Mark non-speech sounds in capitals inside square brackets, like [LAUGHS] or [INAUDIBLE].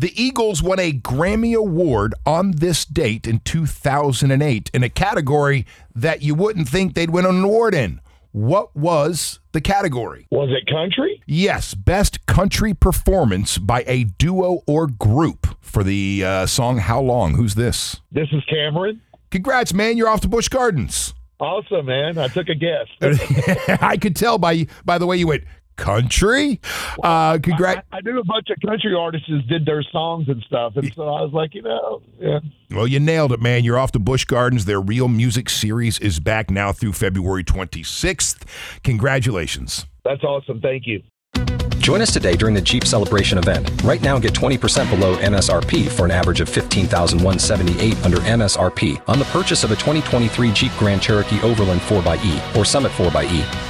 The Eagles won a Grammy Award on this date in 2008 in a category that you wouldn't think they'd win an award in. What was the category? Was it country? Yes, best country performance by a duo or group for the uh, song How Long? Who's this? This is Cameron. Congrats, man. You're off to Busch Gardens. Awesome, man. I took a guess. [LAUGHS] I could tell by by the way you went country. Uh, congrats. I, I knew a bunch of country artists did their songs and stuff, and so I was like, you know, yeah. Well, you nailed it, man. You're off to Busch Gardens. Their Real Music series is back now through February 26th. Congratulations. That's awesome. Thank you. Join us today during the Jeep Celebration event. Right now, get 20% below MSRP for an average of 15178 under MSRP on the purchase of a 2023 Jeep Grand Cherokee Overland 4xE or Summit 4xE.